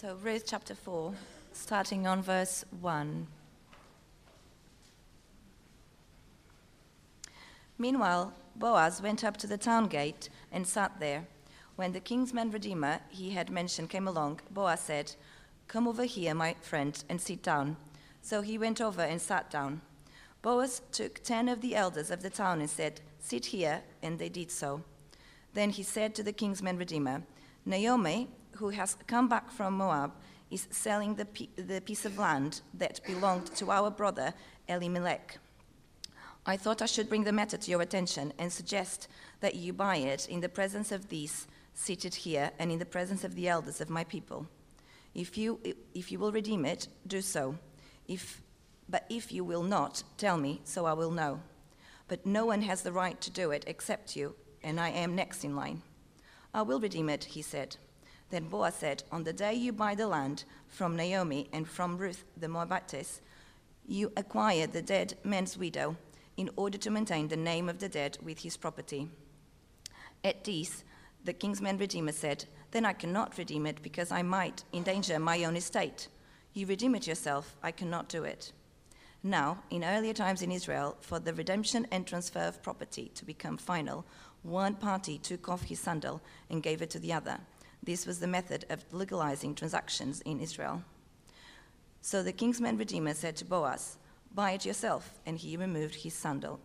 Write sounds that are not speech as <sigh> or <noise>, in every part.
So, Ruth chapter 4, starting on verse 1. Meanwhile, Boaz went up to the town gate and sat there. When the kinsman redeemer he had mentioned came along, Boaz said, Come over here, my friend, and sit down. So he went over and sat down. Boaz took ten of the elders of the town and said, Sit here, and they did so. Then he said to the kinsman redeemer, Naomi, who has come back from Moab, is selling the, the piece of land that belonged to our brother Elimelech. I thought I should bring the matter to your attention and suggest that you buy it in the presence of these seated here and in the presence of the elders of my people. If you, if you will redeem it, do so. If, but if you will not, tell me, so I will know. But no one has the right to do it except you, and I am next in line. I will redeem it, he said. Then Boaz said, On the day you buy the land from Naomi and from Ruth the Moabitess, you acquire the dead man's widow in order to maintain the name of the dead with his property. At this, the kinsman redeemer said, Then I cannot redeem it because I might endanger my own estate. You redeem it yourself, I cannot do it. Now, in earlier times in Israel, for the redemption and transfer of property to become final, one party took off his sandal and gave it to the other. This was the method of legalizing transactions in Israel. So the kinsman redeemer said to Boaz, Buy it yourself, and he removed his sandal.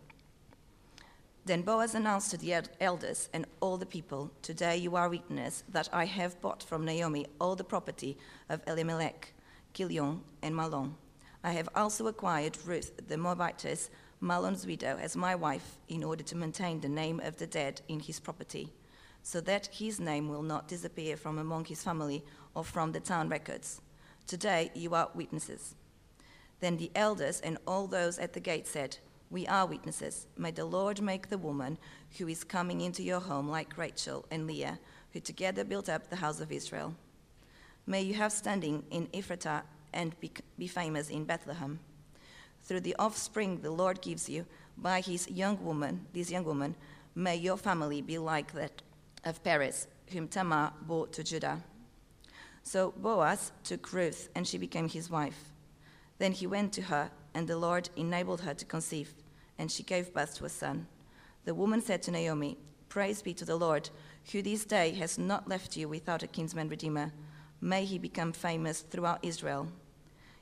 Then Boaz announced to the elders and all the people, Today you are witness that I have bought from Naomi all the property of Elimelech, Kilion, and Mahlon. I have also acquired Ruth the Moabitess, Mahlon's widow, as my wife, in order to maintain the name of the dead in his property, so that his name will not disappear from among his family or from the town records. Today you are witnesses. Then the elders and all those at the gate said, We are witnesses. May the Lord make the woman who is coming into your home like Rachel and Leah, who together built up the house of Israel. May you have standing in Ephratah and be, be famous in Bethlehem. Through the offspring the Lord gives you, by his young woman, this young woman, may your family be like that of Perez, whom Tamar bore to Judah. So Boaz took Ruth, and she became his wife. Then he went to her, and the Lord enabled her to conceive, and she gave birth to a son. The woman said to Naomi, Praise be to the Lord, who this day has not left you without a kinsman redeemer. May he become famous throughout Israel.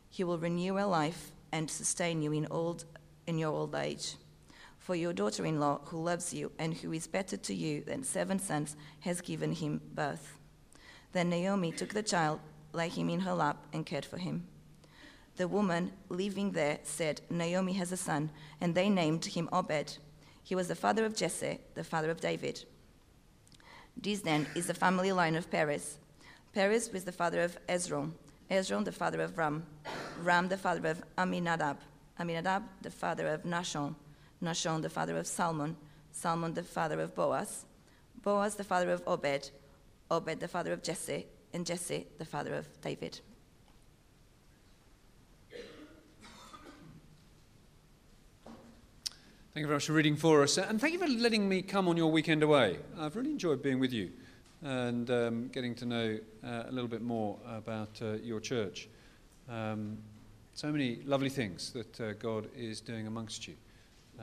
He will renew your life and sustain you in, old, in your old age. For your daughter in law, who loves you and who is better to you than seven sons, has given him birth. Then Naomi took the child, laid him in her lap, and cared for him. The woman living there said, Naomi has a son, and they named him Obed. He was the father of Jesse, the father of David. This then is the family line of Perez. Perez was the father of Hezron, Hezron the father of Ram, Ram the father of Aminadab, Aminadab the father of Nahshon, Nahshon the father of Salmon, Salmon the father of Boaz, Boaz the father of Obed, Obed the father of Jesse, and Jesse the father of David. Thank you very much for reading for us. And thank you for letting me come on your weekend away. I've really enjoyed being with you and um, getting to know uh, a little bit more about uh, your church. Um, so many lovely things that uh, God is doing amongst you.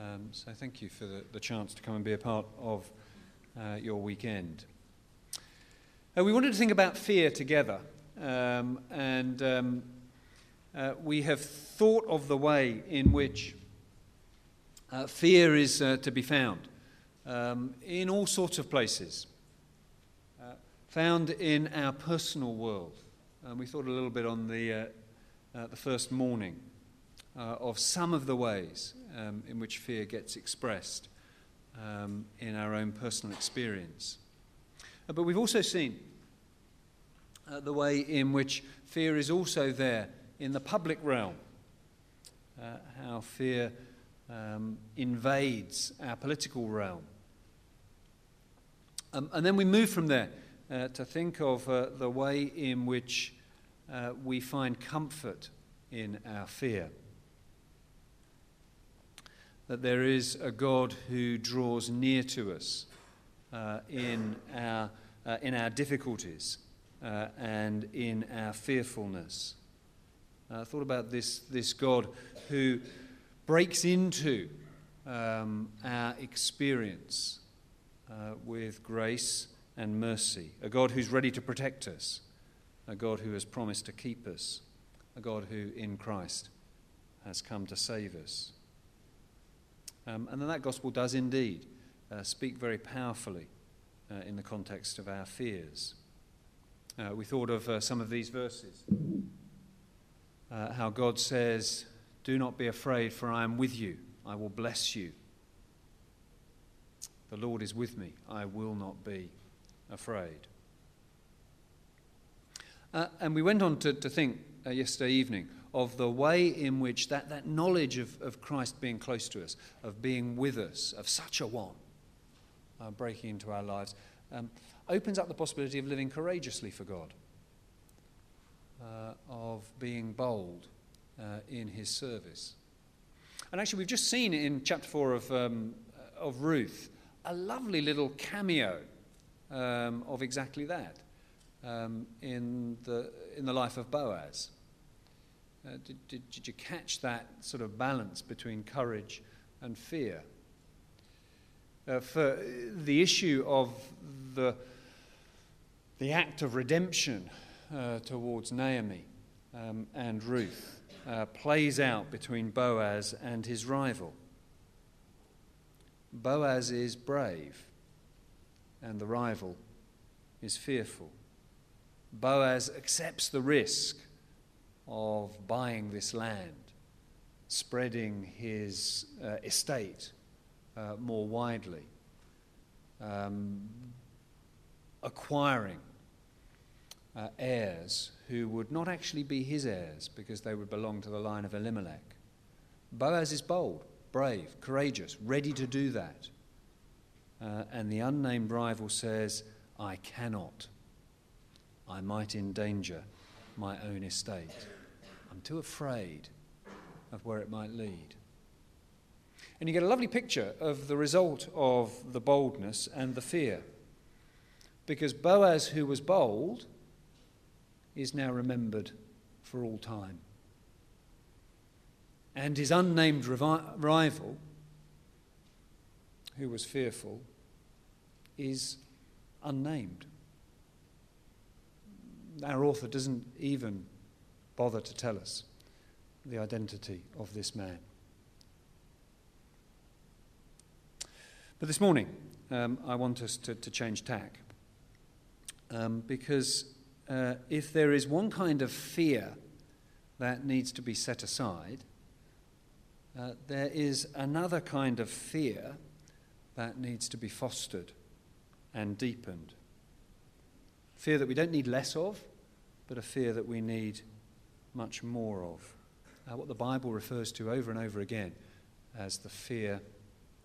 Um, so thank you for the, the, chance to come and be a part of uh, your weekend. Uh, we wanted to think about fear together. Um, and um, uh, we have thought of the way in which uh, fear is uh, to be found um, in all sorts of places, uh, found in our personal world. And we thought a little bit on the, the first morning uh, of some of the ways um, in which fear gets expressed um, in our own personal experience. but we've also seen the way in which fear is also there in the public realm, how fear um, invades our political realm. Um, and then we move from there uh, to think of uh, the way in which uh, we find comfort in our fear. That there is a God who draws near to us uh, in, our, uh, in our difficulties. uh, and in our fearfulness. I thought about this, this God who breaks into um, our experience uh, with grace and mercy, a God who's ready to protect us, a God who has promised to keep us, a God who in Christ has come to save us. Um, and then that gospel does indeed uh, speak very powerfully uh, in the context of our fears. Uh, we thought of uh, some of these verses. Uh, how God says, Do not be afraid, for I am with you. I will bless you. The Lord is with me. I will not be afraid. Uh, and we went on to, to think yesterday evening of the way in which that, that knowledge of, of Christ being close to us, of being with us, of such a one uh, breaking into our lives, um, opens up the possibility of living courageously for God, uh, of being bold uh, in his service. And actually, we've just seen in chapter 4 of, um, of Ruth a lovely little cameo um, of exactly that um, in, the, in the life of Boaz. Uh, did, did, did, you catch that sort of balance between courage and fear? Uh, for the issue of the, the act of redemption uh, towards Naomi um, and Ruth uh, plays out between Boaz and his rival. Boaz is brave, and the rival is fearful. Boaz accepts the risk of buying this land, spreading his uh, estate uh, more widely, um, acquiring uh, heirs who would not actually be his heirs because they would belong to the line of Elimelech. Boaz is bold, brave, courageous, ready to do that. Uh, and the unnamed rival says, I cannot. I might endanger my own estate. I'm too afraid of where it might lead. And you get a lovely picture of the result of the boldness and the fear. Because Boaz, who was bold, is now remembered for all time. And his unnamed rival, who was fearful, is unnamed. Our author doesn't even bother to tell us the identity of this man. But this morning, um, I want us to, to change tack. Um, because uh, if there is one kind of fear that needs to be set aside, uh, there is another kind of fear that needs to be fostered and deepened. Fear that we don't need less of, but a fear that we need much more of. Uh, what the Bible refers to over and over again as the fear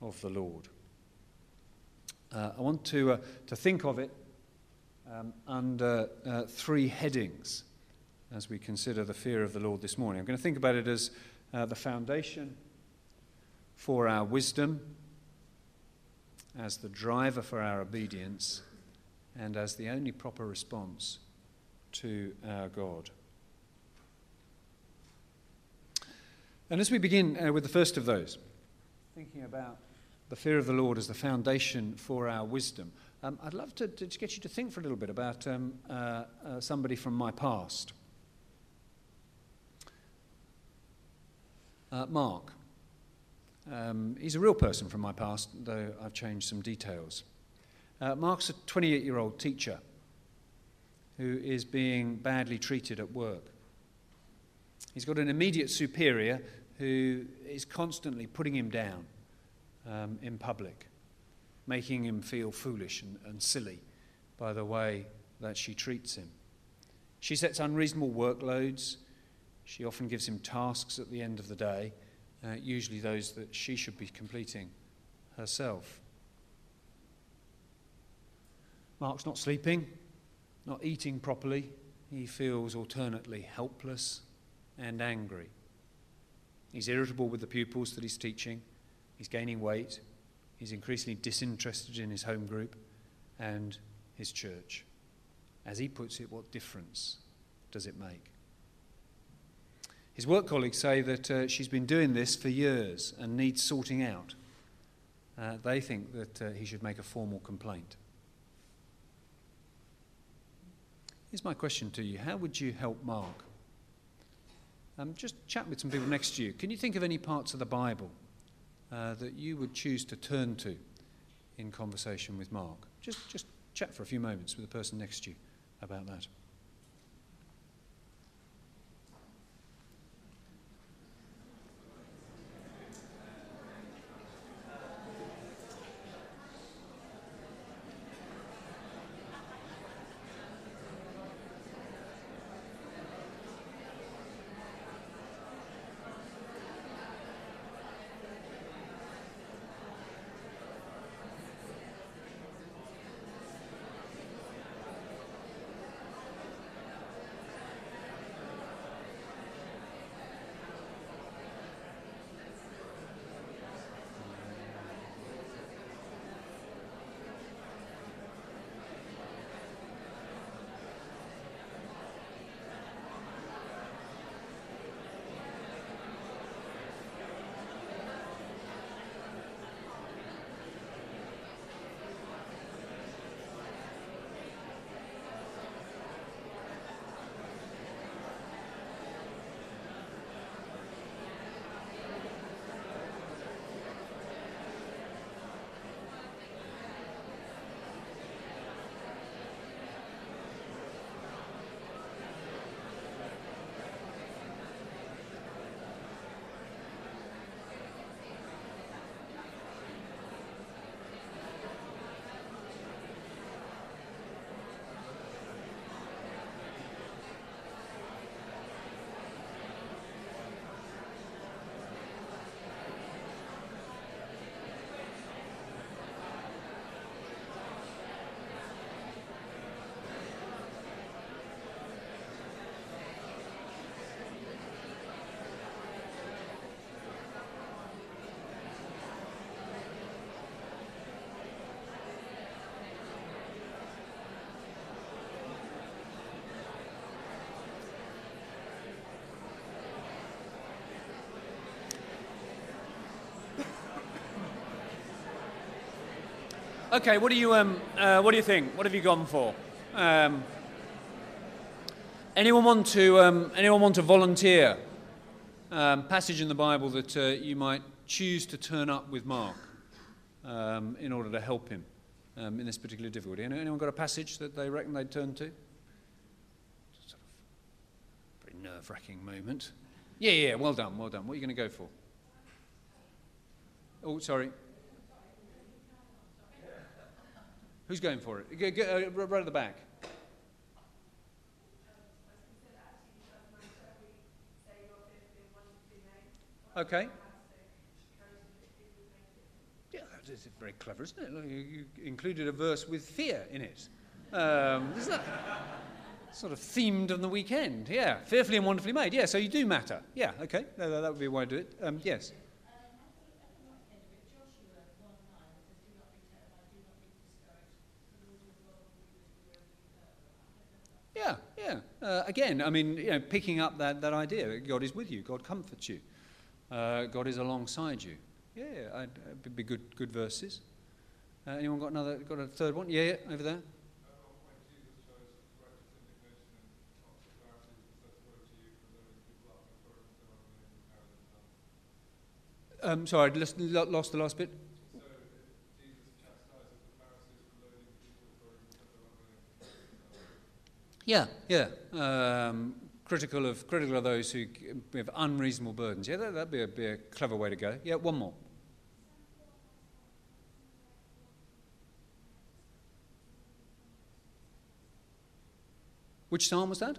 of the Lord. Uh, I want to, uh, to think of it um, under uh, three headings as we consider the fear of the Lord this morning. I'm going to think about it as uh, the foundation for our wisdom, as the driver for our obedience, and as the only proper response to our God. And as we begin uh, with the first of those, thinking about the fear of the Lord as the foundation for our wisdom, um, I'd love to, to, get you to think for a little bit about um, uh, uh, somebody from my past. Uh, Mark. Um, he's a real person from my past, though I've changed some details. Uh, Mark's a 28 year old teacher who is being badly treated at work. He's got an immediate superior who is constantly putting him down um, in public making him feel foolish and, and silly by the way that she treats him. She sets unreasonable workloads. She often gives him tasks at the end of the day, uh, usually those that she should be completing herself. Mark's not sleeping, not eating properly. He feels alternately helpless and angry. He's irritable with the pupils that he's teaching. He's gaining weight. He's increasingly disinterested in his home group and his church. As he puts it, what difference does it make? His work colleagues say that uh, she's been doing this for years and needs sorting out. Uh, they think that uh, he should make a formal complaint. Here's my question to you How would you help Mark? Um, just chat with some people next to you. Can you think of any parts of the Bible uh, that you would choose to turn to in conversation with Mark? Just, just chat for a few moments with the person next to you about that. Okay, what do you um, uh, what do you think? What have you gone for? Um, anyone want to um, anyone want to volunteer? Um, passage in the Bible that uh, you might choose to turn up with Mark um, in order to help him um, in this particular difficulty. Anyone got a passage that they reckon they'd turn to? Sort of very nerve-wracking moment. Yeah, yeah. Well done, well done. What are you going to go for? Oh, sorry. Who's going for it? Uh, right at the back. Okay. Yeah, that's very clever, isn't it? You included a verse with fear in it. Um, isn't that sort of themed on the weekend? Yeah, fearfully and wonderfully made. Yeah, so you do matter. Yeah, okay, that, that would be way to do it. Um, yes. Yeah, yeah. Uh, again, I mean, you know, picking up that, that idea God is with you, God comforts you, uh, God is alongside you. Yeah, yeah I'd, be good, good verses. Uh, anyone got another, got a third one? Yeah, yeah over there. Um, sorry, I lost the last bit. Yeah, yeah. Um, critical of critical of those who have unreasonable burdens. Yeah, that, would be a, be a clever way to go. Yeah, one more. Which psalm was that?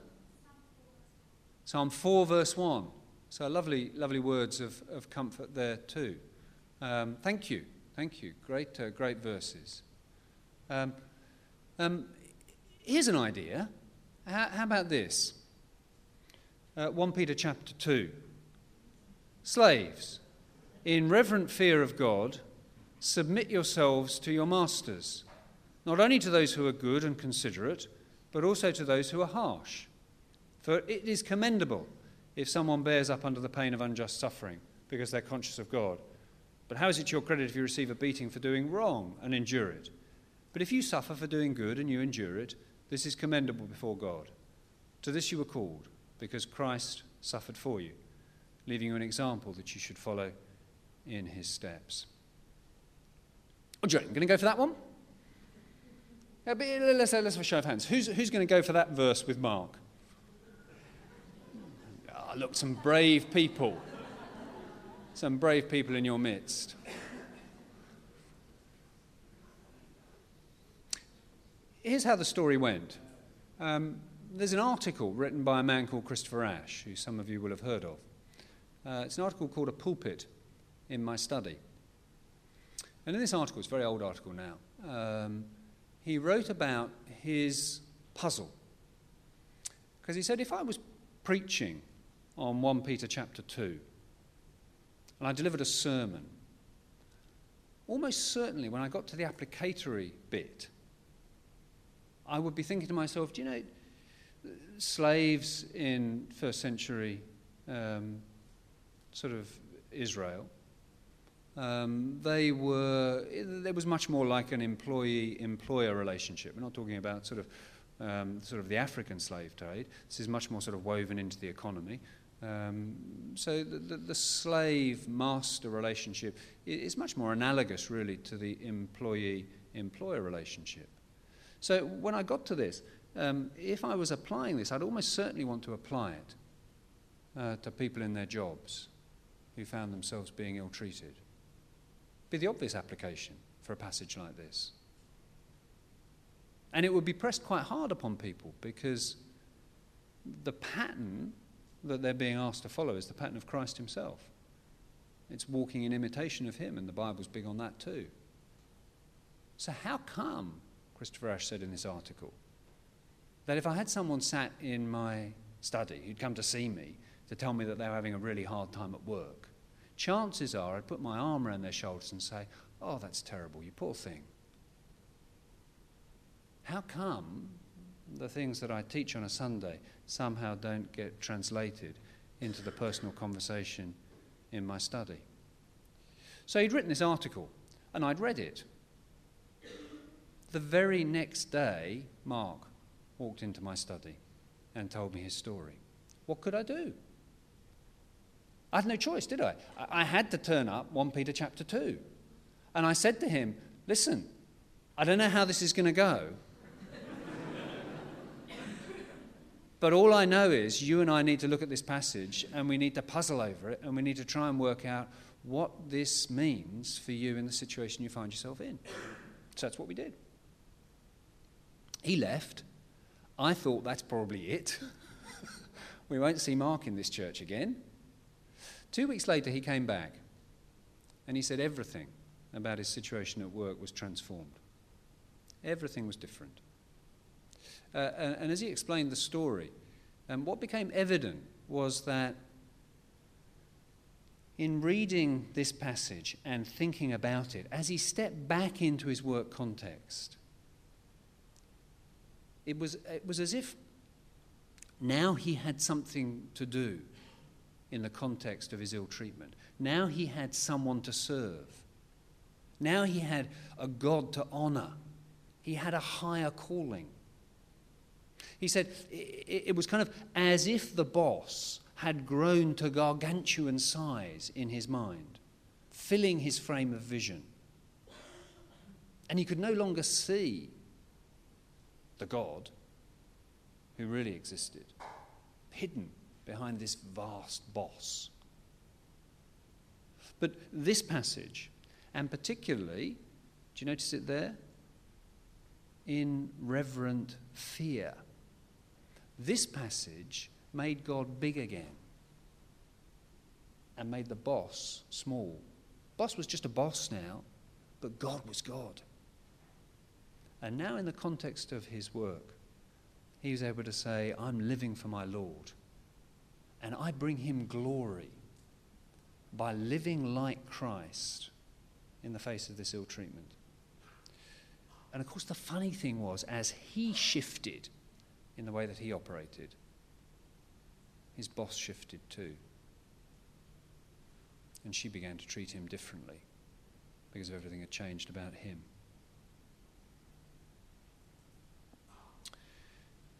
Psalm 4, verse 1. So lovely, lovely words of, of comfort there too. Um, thank you, thank you. Great, uh, great verses. Um, um, here's an idea. How, how about this? Uh, 1 Peter chapter 2. Slaves, in reverent fear of God, submit yourselves to your masters, not only to those who are good and considerate, but also to those who are harsh. For it is commendable if someone bears up under the pain of unjust suffering because they're conscious of God. But how is it to your credit if you receive a beating for doing wrong and endure it? But if you suffer for doing good and you endure it, this is commendable before God. To this you were called, because Christ suffered for you, leaving you an example that you should follow in his steps. Oh, Joe, I'm going to go for that one. let's, let's have a show of hands. Who's, who's going to go for that verse with Mark? Oh, look, some brave people. Some brave people in your midst. Here's how the story went. Um, there's an article written by a man called Christopher Ash, who some of you will have heard of. Uh, it's an article called A Pulpit in My Study. And in this article, it's a very old article now, um, he wrote about his puzzle. Because he said, if I was preaching on 1 Peter chapter 2, and I delivered a sermon, almost certainly when I got to the applicatory bit, I would be thinking to myself, do you know, slaves in first century um, sort of Israel, um, they were, there was much more like an employee employer relationship. We're not talking about sort of, um, sort of the African slave trade. This is much more sort of woven into the economy. Um, so the, the, the slave master relationship is much more analogous, really, to the employee employer relationship. So when I got to this, um, if I was applying this, I'd almost certainly want to apply it uh, to people in their jobs who found themselves being ill treated be the obvious application for a passage like this. And it would be pressed quite hard upon people because the pattern that they're being asked to follow is the pattern of Christ himself. It's walking in imitation of him, and the Bible's big on that too. So, how come, Christopher Ash said in this article, that if I had someone sat in my study who'd come to see me to tell me that they were having a really hard time at work, chances are I'd put my arm around their shoulders and say, Oh, that's terrible, you poor thing. How come the things that I teach on a Sunday somehow don't get translated into the personal conversation in my study? So he'd written this article, and I'd read it. The very next day, Mark walked into my study and told me his story. What could I do? I had no choice, did I? I had to turn up 1 Peter chapter 2. And I said to him, Listen, I don't know how this is going to go. <laughs> but all I know is you and I need to look at this passage and we need to puzzle over it and we need to try and work out what this means for you in the situation you find yourself in. So that's what we did. He left. I thought that's probably it. <laughs> we won't see Mark in this church again. Two weeks later, he came back and he said everything about his situation at work was transformed. Everything was different. Uh, and, and, as he explained the story, um, what became evident was that in reading this passage and thinking about it, as he stepped back into his work context, it was, it was as if now he had something to do in the context of his ill treatment. Now he had someone to serve. Now he had a God to honor. He had a higher calling. He said it was kind of as if the boss had grown to gargantuan size in his mind, filling his frame of vision. And he could no longer see the God who really existed, hidden behind this vast boss. But this passage, and particularly, do you notice it there? In reverent fear. This passage made God big again and made the boss small. Boss was just a boss now, but God was God. And now, in the context of his work, he was able to say, I'm living for my Lord. And I bring him glory by living like Christ in the face of this ill treatment. And of course, the funny thing was, as he shifted in the way that he operated. His boss shifted too. And she began to treat him differently because everything had changed about him.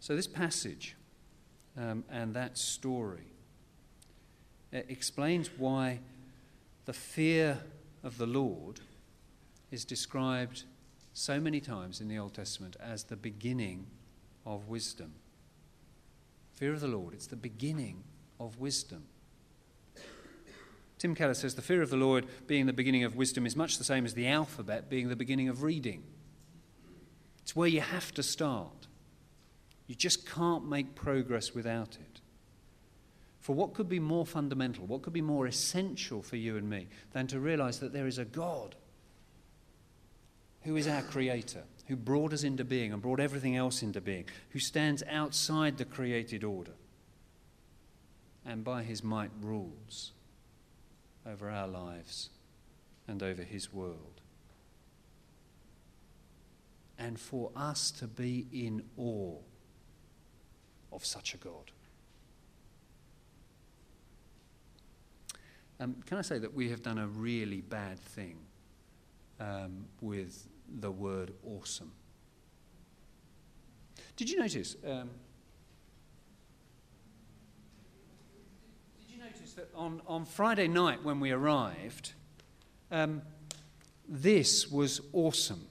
So, this passage um, and that story uh, explains why the fear of the Lord is described so many times in the Old Testament as the beginning of wisdom. Fear of the Lord, it's the beginning of wisdom. Tim Keller says the fear of the Lord being the beginning of wisdom is much the same as the alphabet being the beginning of reading. It's where you have to start. You just can't make progress without it. For what could be more fundamental, what could be more essential for you and me than to realize that there is a God who is our creator, who brought us into being and brought everything else into being, who stands outside the created order and by his might rules over our lives and over his world. And for us to be in awe of such a God. Um, can I say that we have done a really bad thing um, with the word awesome? Did you notice? Um, did you notice that on, on Friday night when we arrived, um, this was awesome.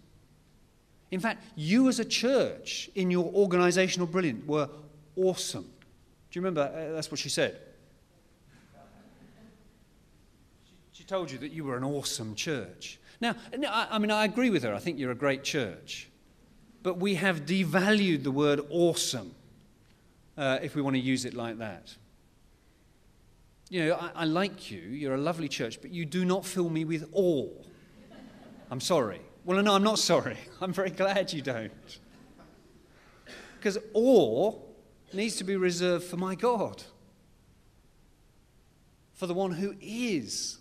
In fact, you as a church in your organizational brilliance were awesome. Do you remember? Uh, that's what she said. She, she told you that you were an awesome church. Now, I mean, I agree with her. I think you're a great church. But we have devalued the word awesome, uh, if we want to use it like that. You know, I, I like you, you're a lovely church, but you do not fill me with awe. I'm sorry. Well, no, I'm not sorry. <laughs> I'm very glad you don't. Because awe needs to be reserved for my God, for the one who is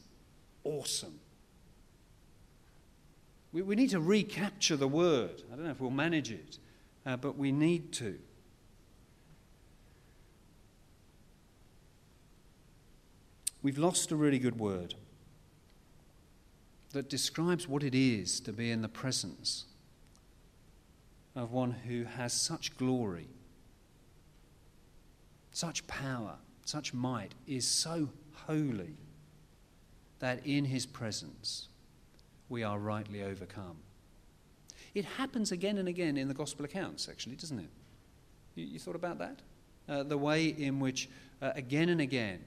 awesome. We, we need to recapture the word. I don't know if we'll manage it, uh, but we need to. We've lost a really good word that describes what it is to be in the presence of one who has such glory, such power, such might, is so holy that in his presence we are rightly overcome. It happens again and again in the gospel accounts, actually, doesn't it? You, you thought about that? Uh, the way in which, uh, again and again,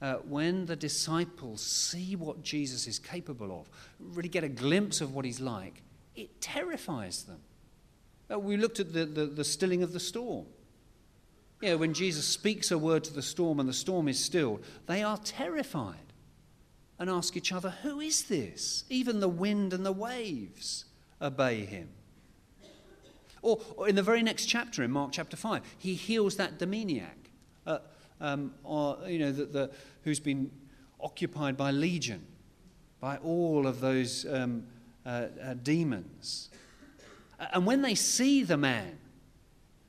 uh, when the disciples see what Jesus is capable of, really get a glimpse of what he's like, it terrifies them. Uh, we looked at the, the, the stilling of the storm. Yeah, when Jesus speaks a word to the storm and the storm is stilled, they are terrified and ask each other, Who is this? Even the wind and the waves obey him. Or, or in the very next chapter, in Mark chapter 5, he heals that demoniac, uh, um, or, you know, the, the, who's been occupied by legion, by all of those um, uh, uh, demons. And when they see the man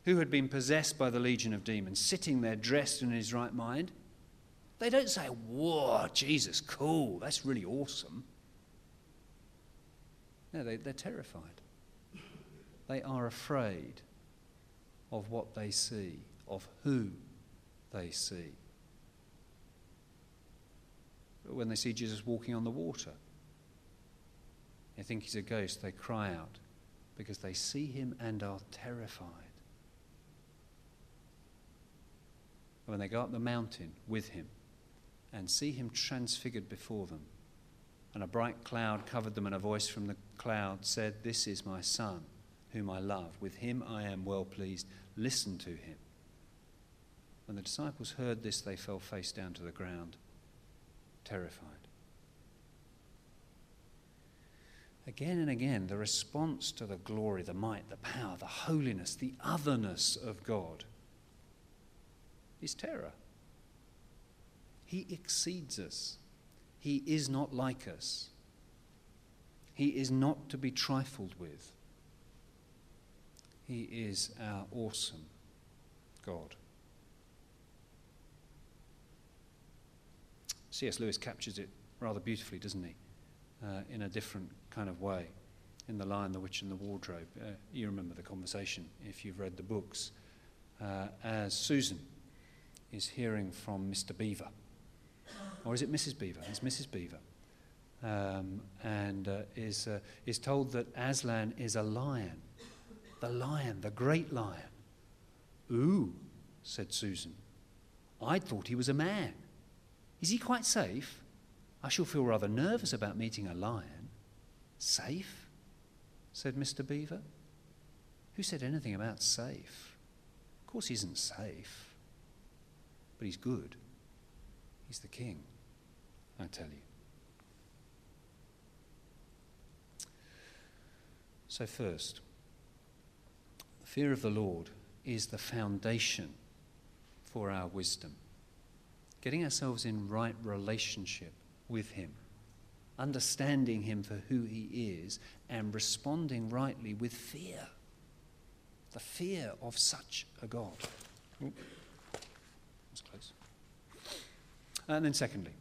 who had been possessed by the legion of demons sitting there dressed in his right mind, they don't say, Whoa, Jesus, cool, that's really awesome. No, they, they're terrified. They are afraid of what they see, of who they see. But when they see Jesus walking on the water, they think he's a ghost, they cry out because they see him and are terrified. When they go up the mountain with him, and see him transfigured before them. And a bright cloud covered them, and a voice from the cloud said, This is my Son, whom I love. With him I am well pleased. Listen to him. When the disciples heard this, they fell face down to the ground, terrified. Again and again, the response to the glory, the might, the power, the holiness, the otherness of God is terror. He exceeds us. He is not like us. He is not to be trifled with. He is our awesome God. C.S. Lewis captures it rather beautifully, doesn't he? Uh, in a different kind of way in The Lion, the Witch, and the Wardrobe. Uh, you remember the conversation if you've read the books. Uh, as Susan is hearing from Mr. Beaver. Or is it Mrs. Beaver? It's Mrs. Beaver. Um, and uh, is, uh, is told that Aslan is a lion. The lion, the great lion. Ooh, said Susan. I thought he was a man. Is he quite safe? I shall feel rather nervous about meeting a lion. Safe? said Mr. Beaver. Who said anything about safe? Of course, he isn't safe, but he's good. He's the king, I tell you. So, first, the fear of the Lord is the foundation for our wisdom. Getting ourselves in right relationship with Him, understanding Him for who He is, and responding rightly with fear. The fear of such a God. Ooh, that's close. And then, secondly,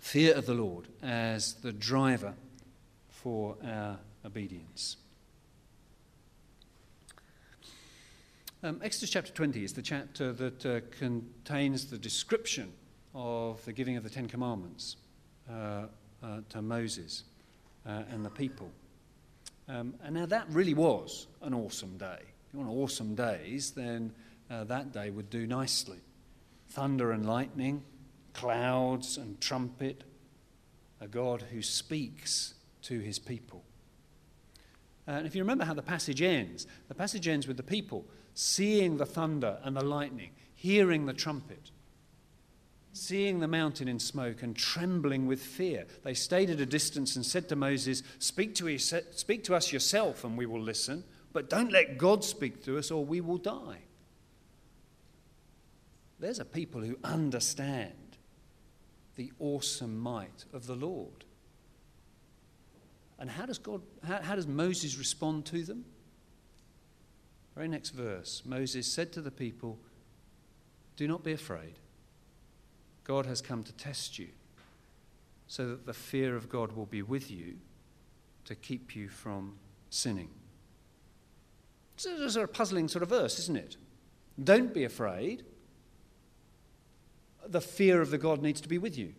fear of the Lord as the driver for our obedience. Um, Exodus chapter 20 is the chapter that uh, contains the description of the giving of the Ten Commandments uh, uh, to Moses uh, and the people. Um, and now that really was an awesome day. If you want awesome days, then uh, that day would do nicely. Thunder and lightning, clouds and trumpet, a God who speaks to his people. Uh, and if you remember how the passage ends, the passage ends with the people seeing the thunder and the lightning, hearing the trumpet, seeing the mountain in smoke and trembling with fear. They stayed at a distance and said to Moses, Speak to, speak to us yourself and we will listen, but don't let God speak to us or we will die. There's a people who understand the awesome might of the Lord. And how does God, how, how does Moses respond to them? Very next verse Moses said to the people, Do not be afraid. God has come to test you, so that the fear of God will be with you to keep you from sinning. It's a puzzling sort of verse, isn't it? Don't be afraid. The fear of the God needs to be with you.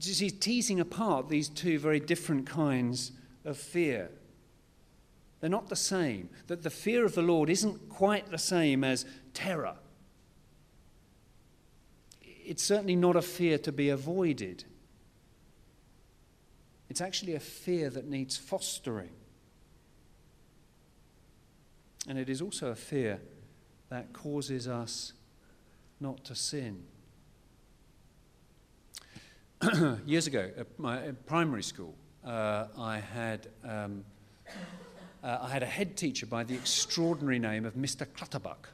He's teasing apart these two very different kinds of fear. They're not the same. That the fear of the Lord isn't quite the same as terror. It's certainly not a fear to be avoided. It's actually a fear that needs fostering. And it is also a fear that causes us not to sin. <clears throat> Years ago, at my primary school, uh, I had um, uh, I had a head teacher by the extraordinary name of Mr. Clutterbuck.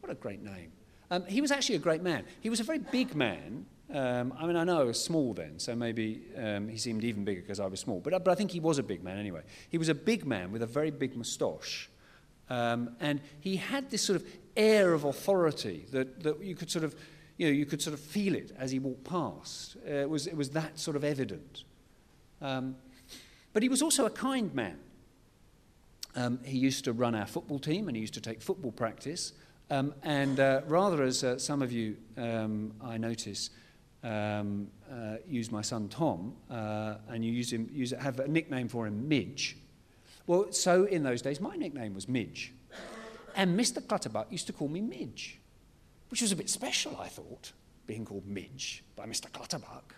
What a great name. Um, he was actually a great man. He was a very big man. Um, I mean, I know I was small then, so maybe um, he seemed even bigger because I was small. But, but I think he was a big man anyway. He was a big man with a very big moustache. Um, and he had this sort of air of authority that, that you could sort of, you know, you could sort of feel it as he walked past. Uh, it, was, it was that sort of evident. Um, but he was also a kind man. Um, he used to run our football team and he used to take football practice. Um, and uh, rather as uh, some of you, um, I notice, um, uh, use my son Tom, uh, and you use him, use, have a nickname for him, Midge. Well, so in those days, my nickname was Midge. And Mr. Clutterbuck used to call me Midge, which was a bit special, I thought, being called Midge by Mr. Clutterbuck.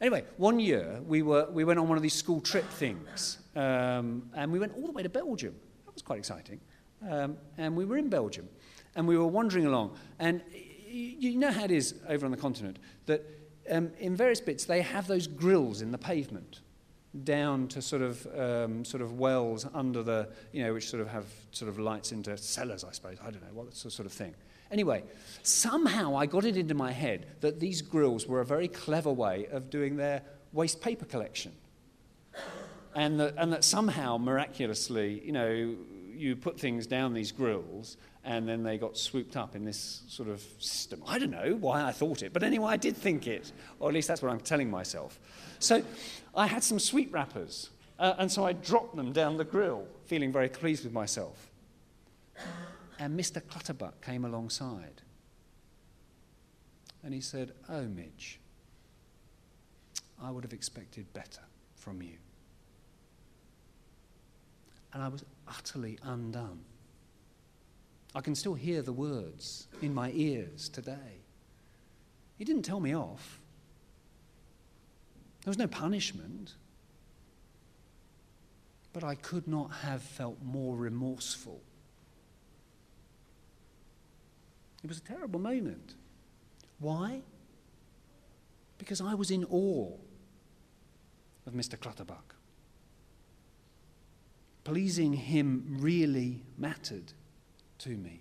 Anyway, one year we, were, we went on one of these school trip things, um, and we went all the way to Belgium. That was quite exciting. Um, and we were in Belgium, and we were wandering along. And you know how it is over on the continent that um, in various bits they have those grills in the pavement down to sort of um, sort of wells under the you know which sort of have sort of lights into cellars I suppose I don't know what sort of thing Anyway, somehow I got it into my head that these grills were a very clever way of doing their waste paper collection. and that, and that somehow, miraculously, you know, you put things down these grills and then they got swooped up in this sort of system. I don't know why I thought it, but anyway, I did think it, or at least that's what I'm telling myself. So I had some sweet wrappers, uh, and so I dropped them down the grill, feeling very pleased with myself. And Mr. Clutterbuck came alongside. And he said, Oh, Midge, I would have expected better from you. And I was utterly undone. I can still hear the words in my ears today. He didn't tell me off, there was no punishment. But I could not have felt more remorseful. It was a terrible moment. Why? Because I was in awe of Mr. Clutterbuck. Pleasing him really mattered to me.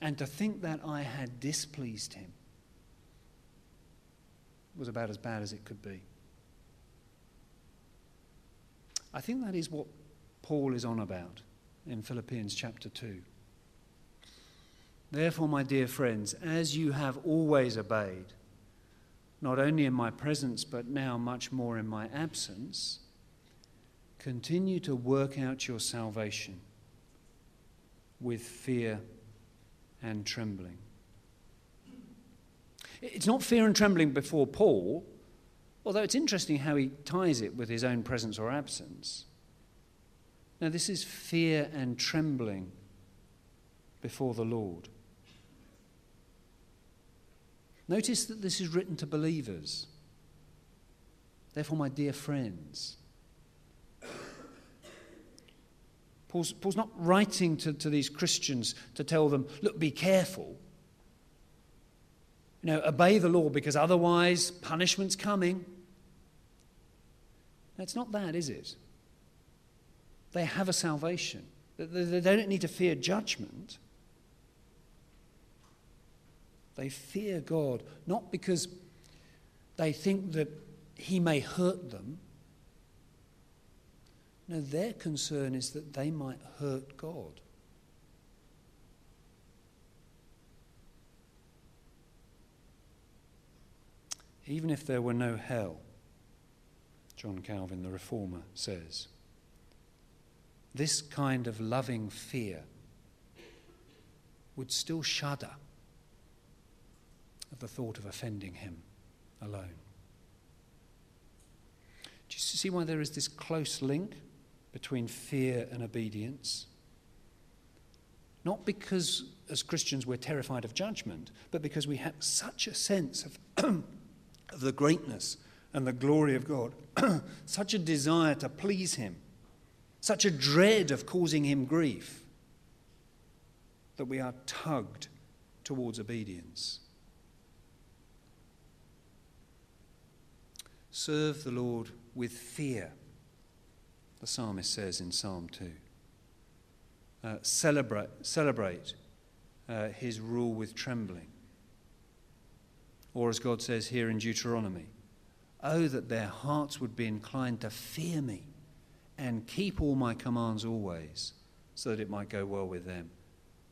And to think that I had displeased him was about as bad as it could be. I think that is what Paul is on about in Philippians chapter 2. Therefore, my dear friends, as you have always obeyed, not only in my presence, but now much more in my absence, continue to work out your salvation with fear and trembling. It's not fear and trembling before Paul, although it's interesting how he ties it with his own presence or absence. Now, this is fear and trembling before the Lord. Notice that this is written to believers. Therefore, my dear friends, Paul's, Paul's not writing to, to these Christians to tell them, look, be careful. You know, obey the law because otherwise punishment's coming. It's not that, is it? They have a salvation. They don't need to fear judgment. They fear God not because they think that He may hurt them, no, their concern is that they might hurt God. Even if there were no hell, John Calvin, the reformer, says, this kind of loving fear would still shudder at the thought of offending him alone. Do you see why there is this close link between fear and obedience. Not because, as Christians, we're terrified of judgment, but because we have such a sense of, <clears throat> of the greatness and the glory of God, <clears throat> such a desire to please Him, such a dread of causing Him grief, that we are tugged towards obedience. Serve the Lord with fear the psalmist says in Psalm 2. Uh, celebrate celebrate uh, his rule with trembling. Or as God says here in Deuteronomy, Oh, that their hearts would be inclined to fear me and keep all my commands always, so that it might go well with them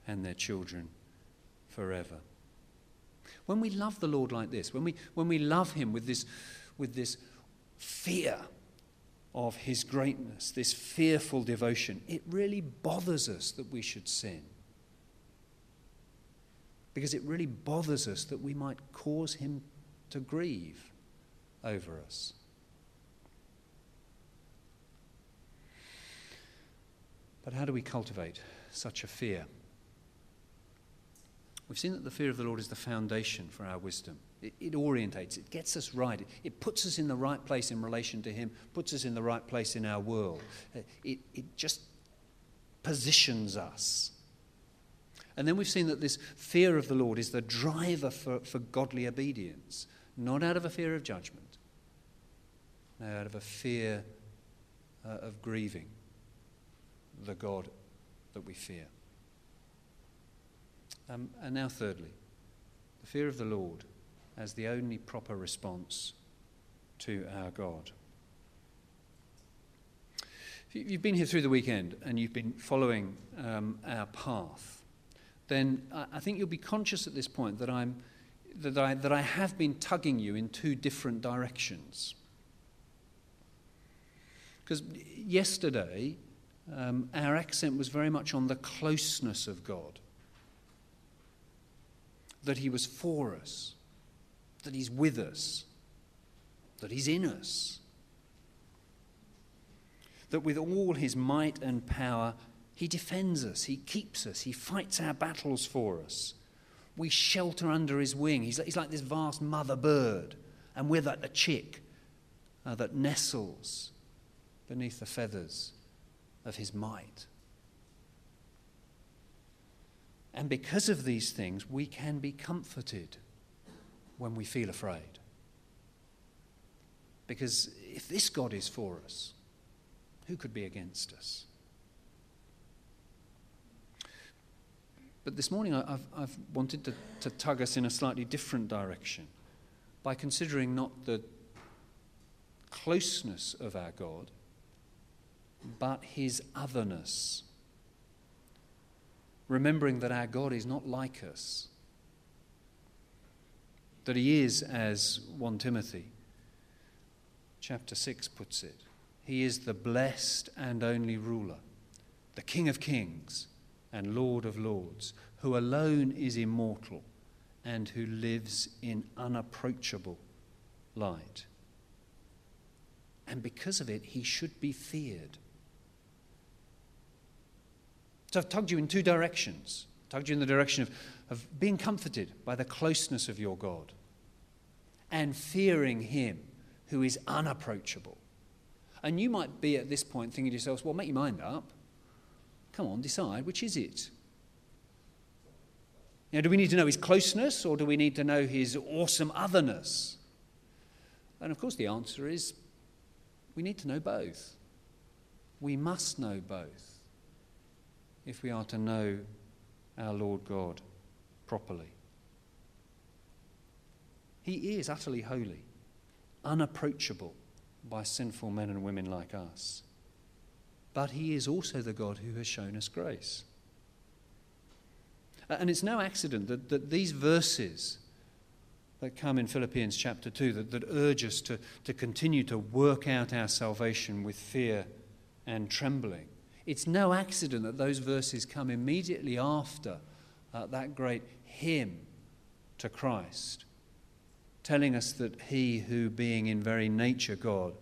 and their children forever. When we love the Lord like this, when we, when we love him with this, with this fear of his greatness, this fearful devotion, it really bothers us that we should sin. Because it really bothers us that we might cause him to grieve over us. But how do we cultivate such a fear? We've seen that the fear of the Lord is the foundation for our wisdom. It, it orientates, it gets us right, it, it, puts us in the right place in relation to Him, puts us in the right place in our world. Uh, it, it just positions us. And then we've seen that this fear of the Lord is the driver for, for godly obedience, not out of a fear of judgment, no, out of a fear uh, of grieving the God that we fear. Um, and now, thirdly, the fear of the Lord as the only proper response to our God. if you've been here through the weekend and you've been following um, our path, then I think you'll be conscious at this point that, I'm, that, I, that I have been tugging you in two different directions. Because yesterday, um, our accent was very much on the closeness of God, that He was for us, that He's with us, that He's in us that with all his might and power, he defends us, he keeps us, he fights our battles for us. We shelter under his wing. He's, he's like this vast mother bird, and we're like the chick uh, that nestles beneath the feathers of his might. And because of these things, we can be comforted when we feel afraid. Because if this God is for us, who could be against us? But this morning I've, I've wanted to, to tug us in a slightly different direction by considering not the closeness of our God, but his otherness. Remembering that our God is not like us, that he is, as 1 Timothy chapter 6 puts it, he is the blessed and only ruler, the King of kings and Lord of lords, who alone is immortal and who lives in unapproachable light. And because of it, he should be feared. So I've tugged you in two directions. I've tugged you in the direction of, of being comforted by the closeness of your God and fearing him who is unapproachable and you might be at this point thinking to yourselves, well, make your mind up. Come on, decide. Which is it? Now, do we need to know his closeness or do we need to know his awesome otherness? And of course, the answer is we need to know both. We must know both if we are to know our Lord God properly. He is utterly holy, unapproachable, by sinful men and women like us. But He is also the God who has shown us grace. And it's no accident that, that these verses that come in Philippians chapter 2 that, that urge us to, to continue to work out our salvation with fear and trembling. It's no accident that those verses come immediately after uh, that great hymn to Christ telling us that he who, being in very nature God,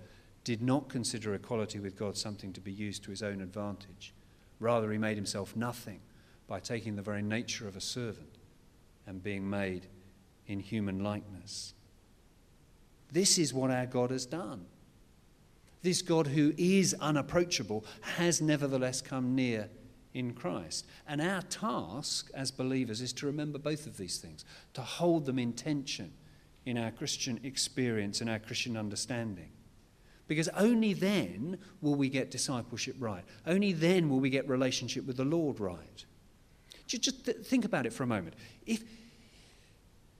did not consider equality with God something to be used to his own advantage. Rather, he made himself nothing by taking the very nature of a servant and being made in human likeness. This is what our God has done. This God who is unapproachable has nevertheless come near in Christ. And our task as believers is to remember both of these things, to hold them in tension in our Christian experience and our Christian understanding. Because only then will we get discipleship right. Only then will we get relationship with the Lord right. Just th- think about it for a moment. If,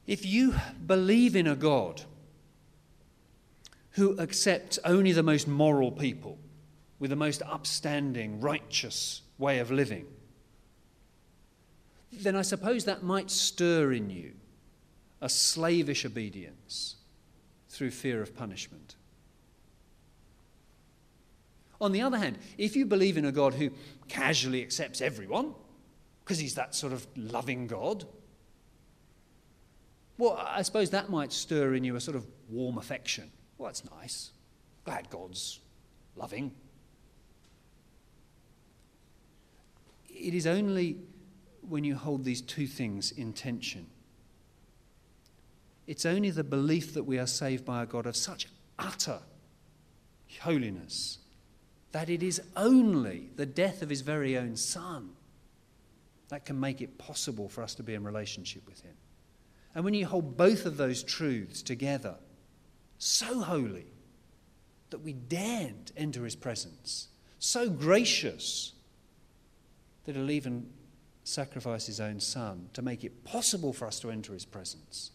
if you believe in a God who accepts only the most moral people with the most upstanding, righteous way of living, then I suppose that might stir in you a slavish obedience through fear of punishment. On the other hand, if you believe in a God who casually accepts everyone, because he's that sort of loving God, well, I suppose that might stir in you a sort of warm affection. Well, that's nice. Glad God's loving. It is only when you hold these two things in tension it's only the belief that we are saved by a God of such utter holiness that it is only the death of his very own Son that can make it possible for us to be in relationship with him. And when you hold both of those truths together, so holy that we daren't enter his presence, so gracious that he'll even sacrifice his own son to make it possible for us to enter his presence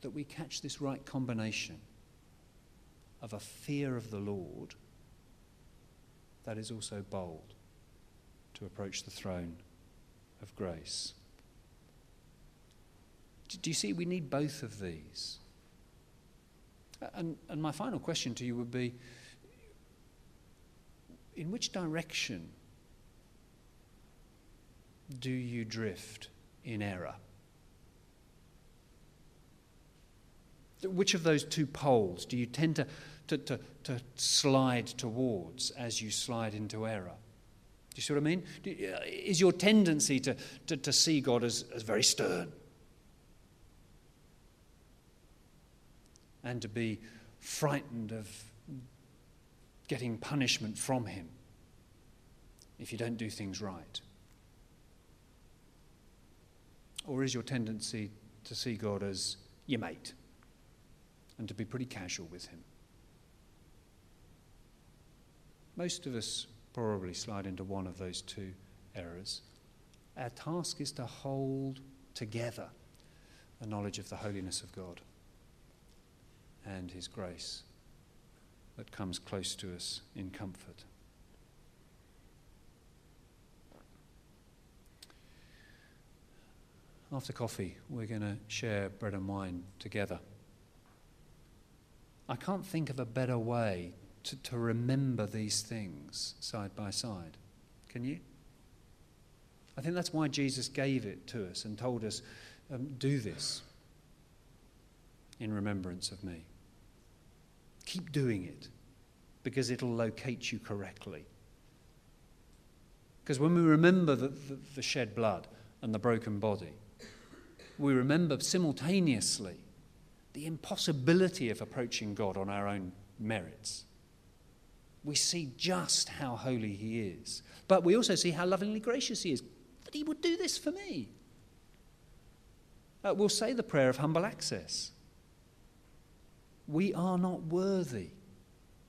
that we catch this right combination of a fear of the Lord that is also bold to approach the throne of grace. Do you see? We need both of these. And, and my final question to you would be in which direction do you drift in error? Which of those two poles do you tend to, to, to, to slide towards as you slide into error? Do you see what I mean? Is your tendency to, to, to see God as, as very stern and to be frightened of getting punishment from Him if you don't do things right? Or is your tendency to see God as your mate and to be pretty casual with Him? Most of us probably slide into one of those two errors. Our task is to hold together a knowledge of the holiness of God and His grace that comes close to us in comfort. After coffee, we're going to share bread and wine together. I can't think of a better way to, to remember these things side by side. Can you? I think that's why Jesus gave it to us and told us, um, do this in remembrance of me. Keep doing it because it'll locate you correctly. Because when we remember the, the, the, shed blood and the broken body, we remember simultaneously the impossibility of approaching God on our own merits we see just how holy he is. But we also see how lovingly gracious he is, that he would do this for me. Uh, we'll say the prayer of humble access. We are not worthy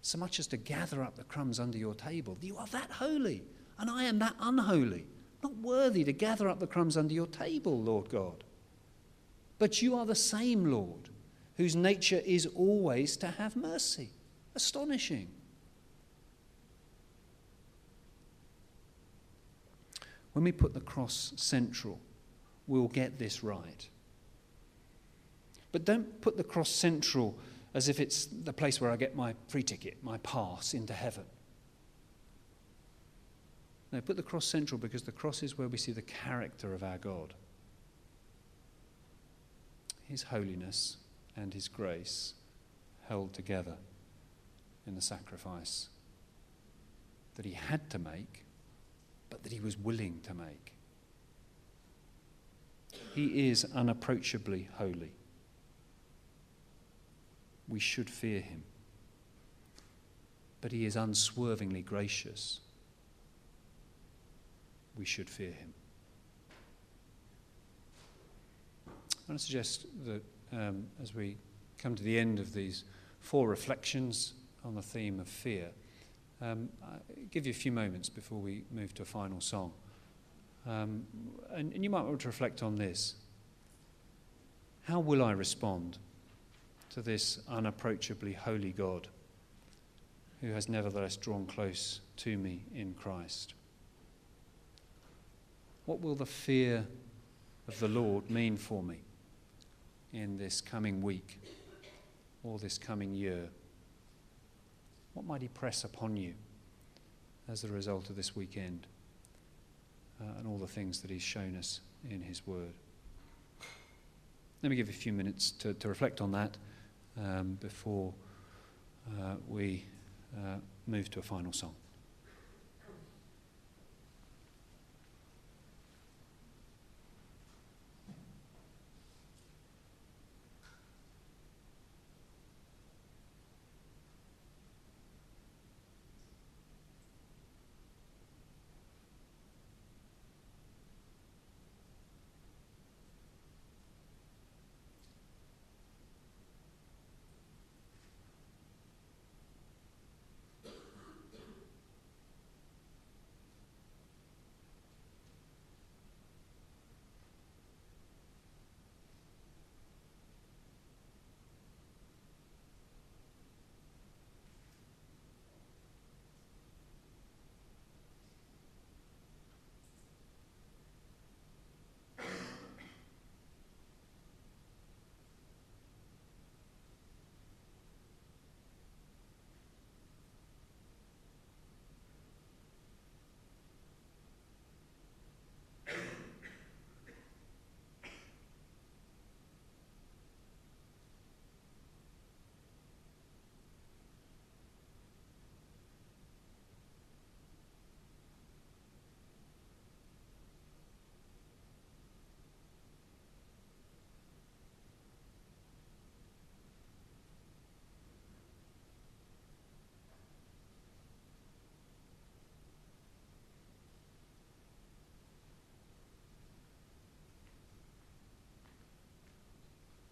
so much as to gather up the crumbs under your table. You are that holy, and I am that unholy. Not worthy to gather up the crumbs under your table, Lord God. But you are the same Lord, whose nature is always to have mercy. Astonishing. When we put the cross central, we'll get this right. But don't put the cross central as if it's the place where I get my free ticket, my pass into heaven. No, put the cross central because the cross is where we see the character of our God. His holiness and His grace held together in the sacrifice that He had to make but that he was willing to make. He is unapproachably holy. We should fear him. But he is unswervingly gracious. We should fear him. I want to suggest that um, as we come to the end of these four reflections on the theme of fear, um, give you a few moments before we move to a final song. Um, and, and you might want to reflect on this. How will I respond to this unapproachably holy God who has nevertheless drawn close to me in Christ? What will the fear of the Lord mean for me in this coming week or this coming year? What might He press upon you as a result of this weekend uh, and all the things that He's shown us in His Word? Let me give you a few minutes to, to reflect on that um, before uh, we uh, move to a final song.